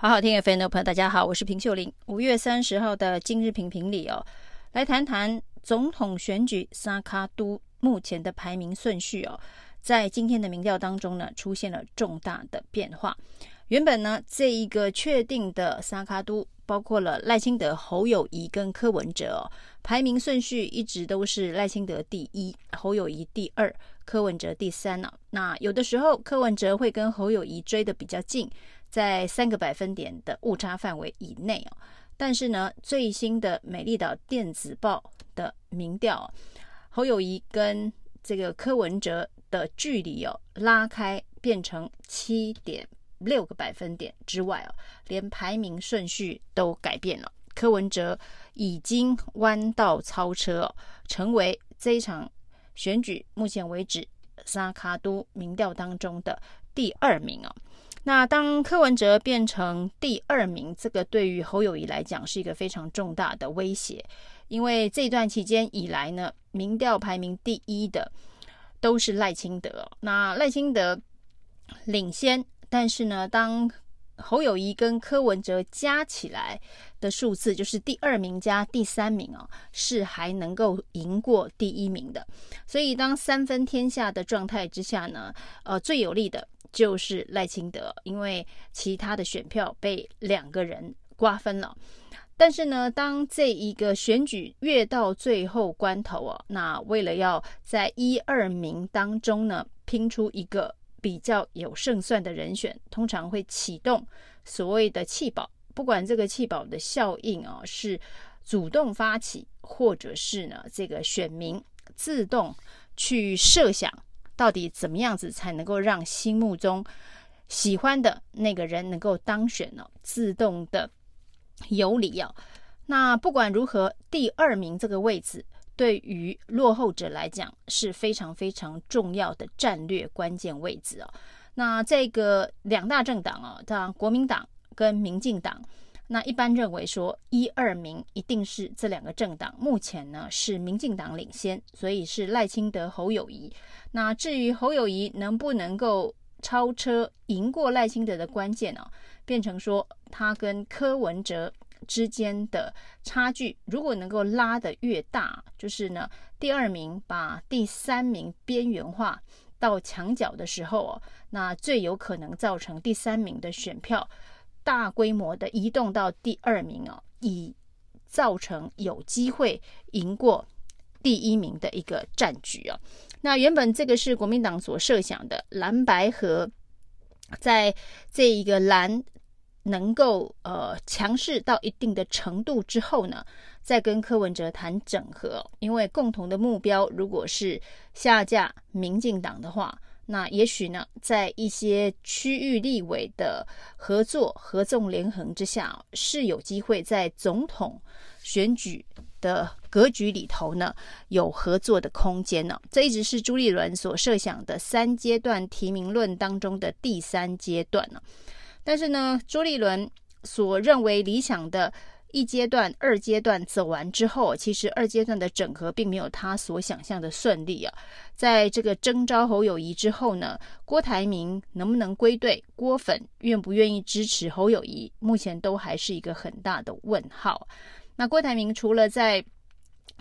好好听 FM 的朋友，大家好，我是平秀玲。五月三十号的今日评评里哦，来谈谈总统选举三脚督目前的排名顺序哦，在今天的民调当中呢，出现了重大的变化。原本呢，这一个确定的三脚督包括了赖清德、侯友宜跟柯文哲哦，排名顺序一直都是赖清德第一，侯友宜第二，柯文哲第三呢、那有的时候柯文哲会跟侯友宜追得比较近。在三个百分点的误差范围以内哦，但是呢，最新的美丽岛电子报的民调，侯友谊跟这个柯文哲的距离哦拉开，变成七点六个百分点之外哦，连排名顺序都改变了。柯文哲已经弯道超车哦，成为这一场选举目前为止三脚督民调当中的第二名哦。那当柯文哲变成第二名，这个对于侯友谊来讲是一个非常重大的威胁，因为这段期间以来呢，民调排名第一的都是赖清德。那赖清德领先，但是呢，当侯友谊跟柯文哲加起来的数字，就是第二名加第三名哦，是还能够赢过第一名的。所以当三分天下的状态之下呢，呃，最有利的。就是赖清德，因为其他的选票被两个人瓜分了。但是呢，当这一个选举越到最后关头哦，那为了要在一二名当中呢拼出一个比较有胜算的人选，通常会启动所谓的弃保。不管这个弃保的效应啊是主动发起，或者是呢这个选民自动去设想。到底怎么样子才能够让心目中喜欢的那个人能够当选呢？自动的有理哦。那不管如何，第二名这个位置对于落后者来讲是非常非常重要的战略关键位置哦。那这个两大政党哦，像国民党跟民进党。那一般认为说，一二名一定是这两个政党。目前呢是民进党领先，所以是赖清德、侯友宜。那至于侯友宜能不能够超车赢过赖清德的关键呢、变成说他跟柯文哲之间的差距，如果能够拉得越大，就是呢第二名把第三名边缘化到墙角的时候哦，那最有可能造成第三名的选票。大规模的移动到第二名哦，以造成有机会赢过第一名的一个战局哦。那原本这个是国民党所设想的蓝白合，在这一个蓝能够呃强势到一定的程度之后呢，再跟柯文哲谈整合，因为共同的目标如果是下架民进党的话。那也许呢，在一些区域立委的合作、合纵连横之下，是有机会在总统选举的格局里头呢，有合作的空间呢。这一直是朱立伦所设想的三阶段提名论当中的第三阶段呢。但是呢，朱立伦所认为理想的。一阶段、二阶段走完之后，其实二阶段的整合并没有他所想象的顺利啊。在这个征召侯友谊之后呢，郭台铭能不能归队，郭粉愿不愿意支持侯友谊，目前都还是一个很大的问号。那郭台铭除了在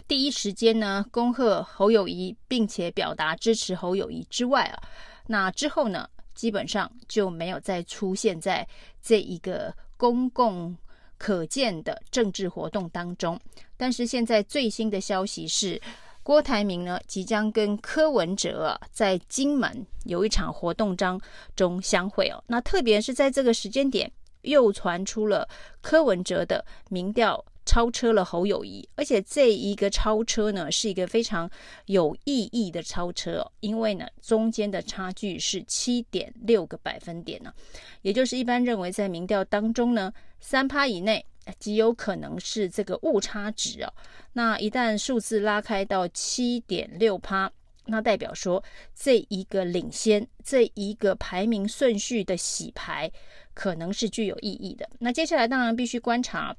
第一时间呢恭贺侯友谊，并且表达支持侯友谊之外啊，那之后呢，基本上就没有再出现在这一个公共。可见的政治活动当中，但是现在最新的消息是，郭台铭呢即将跟柯文哲在金门有一场活动当中相会哦。那特别是在这个时间点，又传出了柯文哲的民调超车了侯友谊，而且这一个超车呢是一个非常有意义的超车哦，因为呢中间的差距是七点六个百分点呢，也就是一般认为在民调当中呢。三趴以内极有可能是这个误差值哦。那一旦数字拉开到七点六趴，那代表说这一个领先，这一个排名顺序的洗牌可能是具有意义的。那接下来当然必须观察，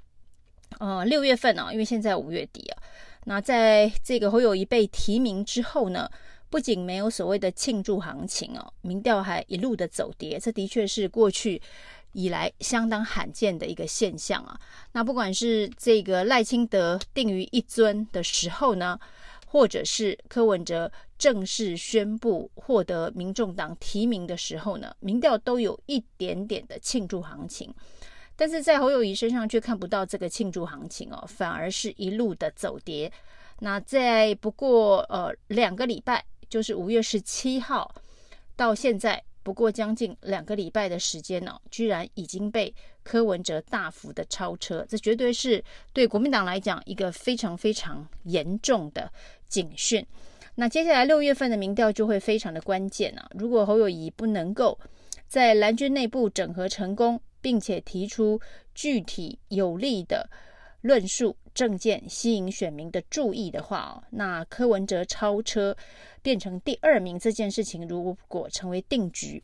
呃，六月份啊，因为现在五月底啊，那在这个侯友宜被提名之后呢，不仅没有所谓的庆祝行情哦，民调还一路的走跌，这的确是过去。以来相当罕见的一个现象啊。那不管是这个赖清德定于一尊的时候呢，或者是柯文哲正式宣布获得民众党提名的时候呢，民调都有一点点的庆祝行情，但是在侯友谊身上却看不到这个庆祝行情哦，反而是一路的走跌。那在不过呃两个礼拜，就是五月十七号到现在，不过将近两个礼拜的时间呢，居然已经被柯文哲大幅的超车，这绝对是对国民党来讲一个非常非常严重的警讯。那接下来六月份的民调就会非常的关键啊！如果侯友谊不能够在蓝军内部整合成功，并且提出具体有力的论述、政见吸引选民的注意的话哦，那柯文哲超车变成第二名这件事情，如果成为定局，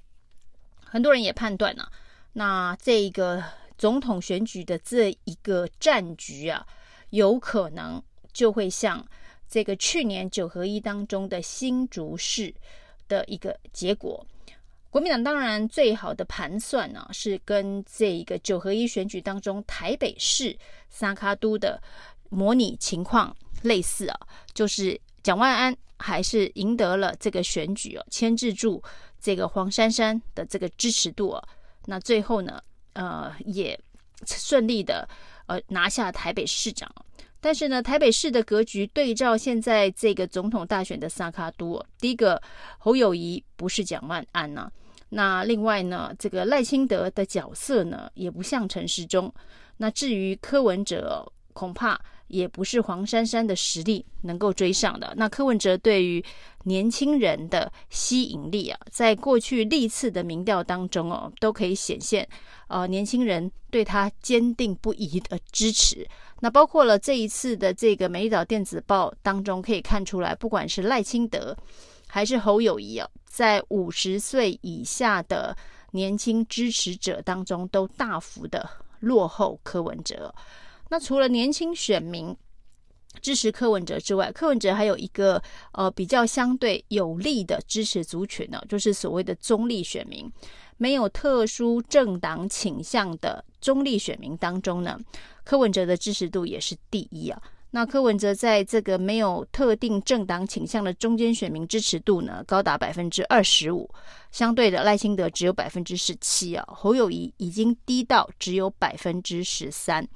很多人也判断啊，那这个总统选举的这一个战局啊，有可能就会像这个去年九合一当中的新竹市的一个结果。国民党当然最好的盘算呢，是跟这个九合一选举当中台北市萨卡都的模拟情况类似啊，就是蒋万安还是赢得了这个选举哦，牵制住这个黄珊珊的这个支持度哦，那最后呢，呃，也顺利的呃拿下台北市长。但是呢，台北市的格局对照现在这个总统大选的萨卡都，第一个侯友谊不是蒋万安呢。那另外呢，这个赖清德的角色呢，也不像陈时中。那至于柯文哲，恐怕也不是黄珊珊的实力能够追上的。那柯文哲对于年轻人的吸引力啊，在过去历次的民调当中哦，都可以显现，呃，年轻人对他坚定不移的支持。那包括了这一次的这个《美丽岛电子报》当中可以看出来，不管是赖清德还是侯友宜啊。在五十岁以下的年轻支持者当中，都大幅的落后柯文哲。那除了年轻选民支持柯文哲之外，柯文哲还有一个呃比较相对有利的支持族群呢，就是所谓的中立选民，没有特殊政党倾向的中立选民当中呢，柯文哲的支持度也是第一啊。那柯文哲在这个没有特定政党倾向的中间选民支持度呢，高达百分之二十五，相对的赖清德只有百分之十七啊，侯友宜已经低到只有百分之十三。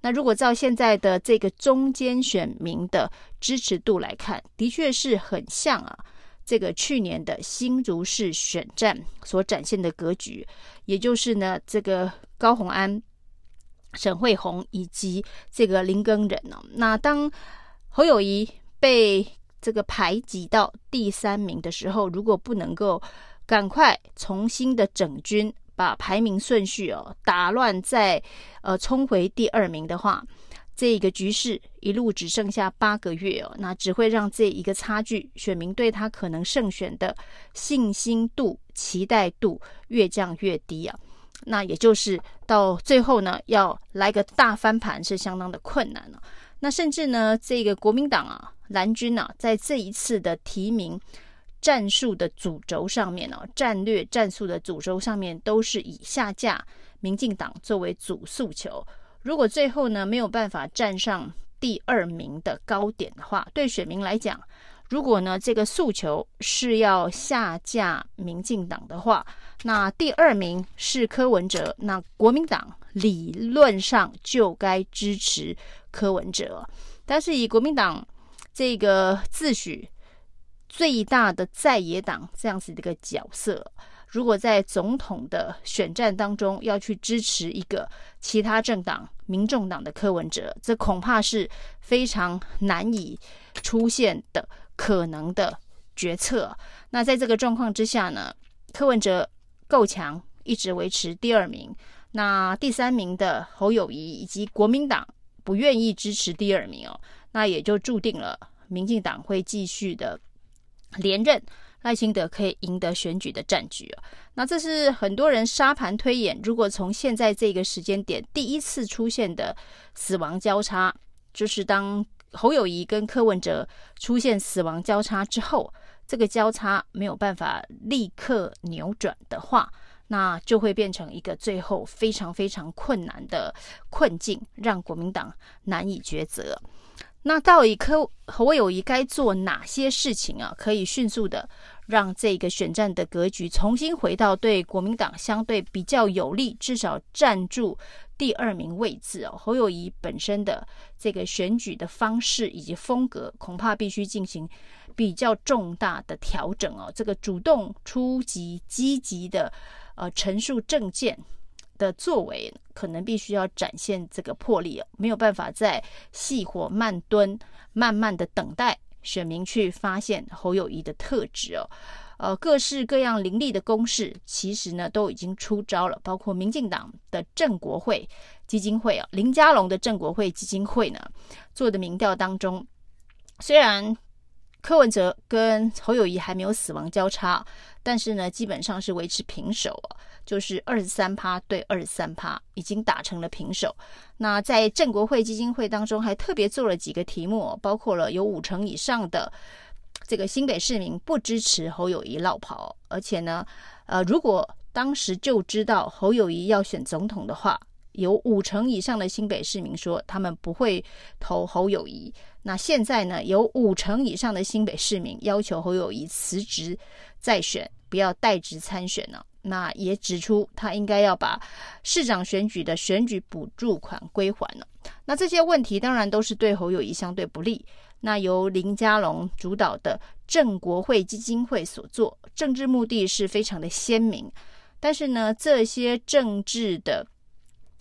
那如果照现在的这个中间选民的支持度来看，的确是很像啊，这个去年的新竹市选战所展现的格局，也就是呢，这个高虹安。沈慧虹以及这个林耕仁呢？那当侯友宜被这个排挤到第三名的时候，如果不能够赶快重新的整军，把排名顺序哦打乱，再呃冲回第二名的话，这个局势一路只剩下八个月哦，那只会让这一个差距，选民对他可能胜选的信心度、期待度越降越低啊。那也就是到最后呢，要来个大翻盘是相当的困难了。那甚至呢，这个国民党啊、蓝军啊，在这一次的提名战术的主轴上面呢，战略战术的主轴上面，都是以下架民进党作为主诉求。如果最后呢，没有办法站上第二名的高点的话，对选民来讲，如果呢，这个诉求是要下架民进党的话，那第二名是柯文哲，那国民党理论上就该支持柯文哲。但是以国民党这个自诩最大的在野党这样子的一个角色，如果在总统的选战当中要去支持一个其他政党民众党的柯文哲，这恐怕是非常难以出现的。可能的决策。那在这个状况之下呢，柯文哲够强，一直维持第二名。那第三名的侯友宜以及国民党不愿意支持第二名哦，那也就注定了民进党会继续的连任，赖清德可以赢得选举的战局哦。那这是很多人沙盘推演，如果从现在这个时间点第一次出现的死亡交叉，就是当。侯友谊跟柯文哲出现死亡交叉之后，这个交叉没有办法立刻扭转的话，那就会变成一个最后非常非常困难的困境，让国民党难以抉择。那到底柯侯友谊该做哪些事情啊？可以迅速的让这个选战的格局重新回到对国民党相对比较有利，至少站住第二名位置哦。侯友宜本身的这个选举的方式以及风格，恐怕必须进行比较重大的调整哦。这个主动出击、积极的呃陈述政见。的作为可能必须要展现这个魄力，没有办法再细火慢炖，慢慢的等待选民去发现侯友宜的特质哦。呃，各式各样凌厉的攻势，其实呢都已经出招了，包括民进党的正国会基金会啊，林佳龙的正国会基金会呢做的民调当中，虽然柯文哲跟侯友宜还没有死亡交叉，但是呢基本上是维持平手啊。就是二十三趴对二十三趴，已经打成了平手。那在郑国会基金会当中，还特别做了几个题目，包括了有五成以上的这个新北市民不支持侯友谊落跑，而且呢，呃，如果当时就知道侯友谊要选总统的话，有五成以上的新北市民说他们不会投侯友谊。那现在呢，有五成以上的新北市民要求侯友谊辞职再选，不要代职参选呢。那也指出，他应该要把市长选举的选举补助款归还了。那这些问题当然都是对侯友谊相对不利。那由林佳龙主导的正国会基金会所做政治目的是非常的鲜明，但是呢，这些政治的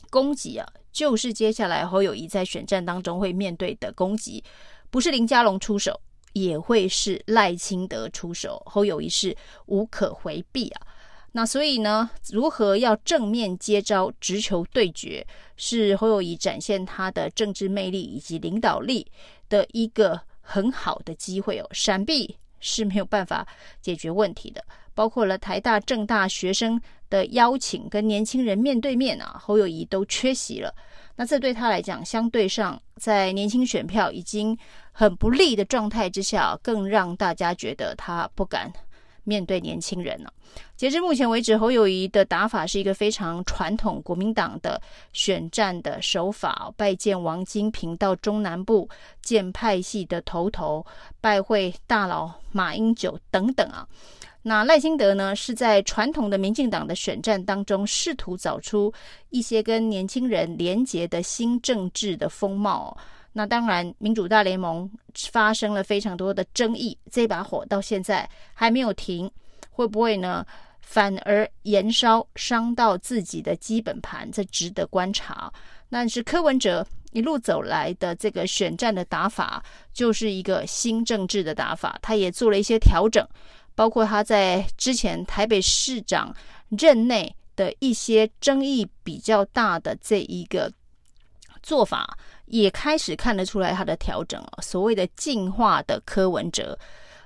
攻击啊，就是接下来侯友谊在选战当中会面对的攻击，不是林佳龙出手，也会是赖清德出手，侯友谊是无可回避啊。那所以呢，如何要正面接招、直球对决，是侯友宜展现他的政治魅力以及领导力的一个很好的机会哦。闪避是没有办法解决问题的，包括了台大、政大学生的邀请跟年轻人面对面啊，侯友宜都缺席了。那这对他来讲，相对上在年轻选票已经很不利的状态之下，更让大家觉得他不敢。面对年轻人呢，截至目前为止，侯友宜的打法是一个非常传统国民党的选战的手法，拜见王金平到中南部见派系的头头，拜会大佬马英九等等啊。那赖清德呢，是在传统的民进党的选战当中，试图找出一些跟年轻人连结的新政治的风貌。那当然，民主大联盟发生了非常多的争议，这把火到现在还没有停，会不会呢？反而延烧，伤到自己的基本盘，这值得观察。但是柯文哲一路走来的这个选战的打法，就是一个新政治的打法，他也做了一些调整，包括他在之前台北市长任内的一些争议比较大的这一个做法。也开始看得出来他的调整哦，所谓的进化的柯文哲，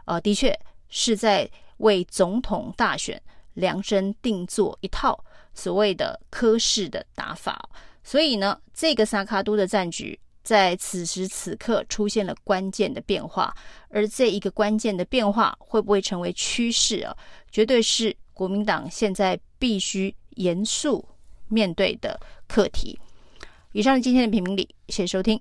呃，的确是在为总统大选量身定做一套所谓的柯式的打法。所以呢，这个萨卡都的战局在此时此刻出现了关键的变化，而这一个关键的变化会不会成为趋势啊？绝对是国民党现在必须严肃面对的课题。以上是今天的评评理，谢谢收听。